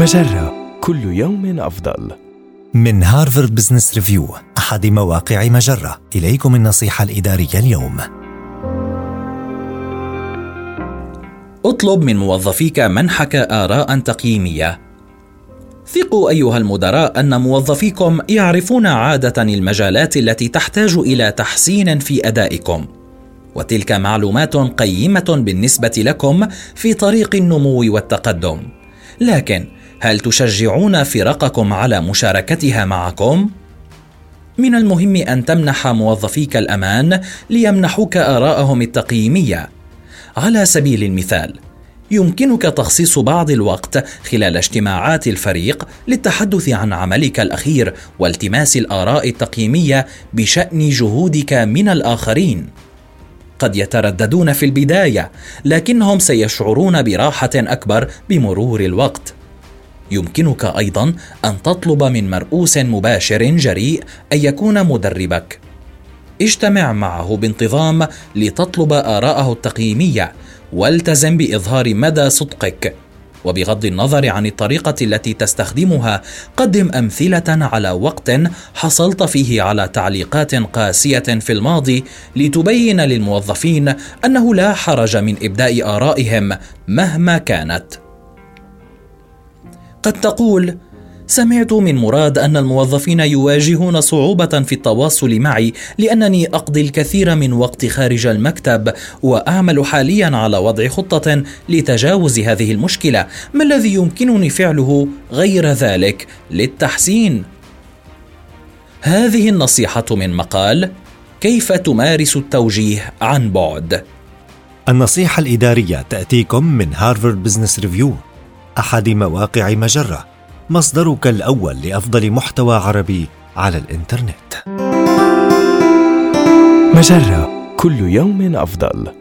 مجرة كل يوم أفضل. من هارفارد بزنس ريفيو أحد مواقع مجرة إليكم النصيحة الإدارية اليوم اطلب من موظفيك منحك آراء تقييمية. ثقوا أيها المدراء أن موظفيكم يعرفون عادة المجالات التي تحتاج إلى تحسين في أدائكم. وتلك معلومات قيمة بالنسبة لكم في طريق النمو والتقدم. لكن هل تشجعون فرقكم على مشاركتها معكم؟ من المهم أن تمنح موظفيك الأمان ليمنحوك آراءهم التقييمية. على سبيل المثال يمكنك تخصيص بعض الوقت خلال اجتماعات الفريق للتحدث عن عملك الأخير والتماس الآراء التقييمية بشأن جهودك من الآخرين. قد يترددون في البداية لكنهم سيشعرون براحة أكبر بمرور الوقت. يمكنك أيضا أن تطلب من مرؤوس مباشر جريء أن يكون مدربك. اجتمع معه بانتظام لتطلب آراءه التقييمية والتزم بإظهار مدى صدقك. وبغض النظر عن الطريقة التي تستخدمها قدم أمثلة على وقت حصلت فيه على تعليقات قاسية في الماضي لتبين للموظفين أنه لا حرج من إبداء آرائهم مهما كانت. قد تقول سمعت من مراد أن الموظفين يواجهون صعوبة في التواصل معي لأنني أقضي الكثير من وقت خارج المكتب وأعمل حاليا على وضع خطة لتجاوز هذه المشكلة. ما الذي يمكنني فعله غير ذلك للتحسين؟ هذه النصيحة من مقال كيف تمارس التوجيه عن بعد؟ النصيحة الإدارية تأتيكم من هارفارد بزنس ريفيو أحد مواقع مجرة مصدرك الأول لأفضل محتوى عربي على الإنترنت مجرة كل يوم أفضل.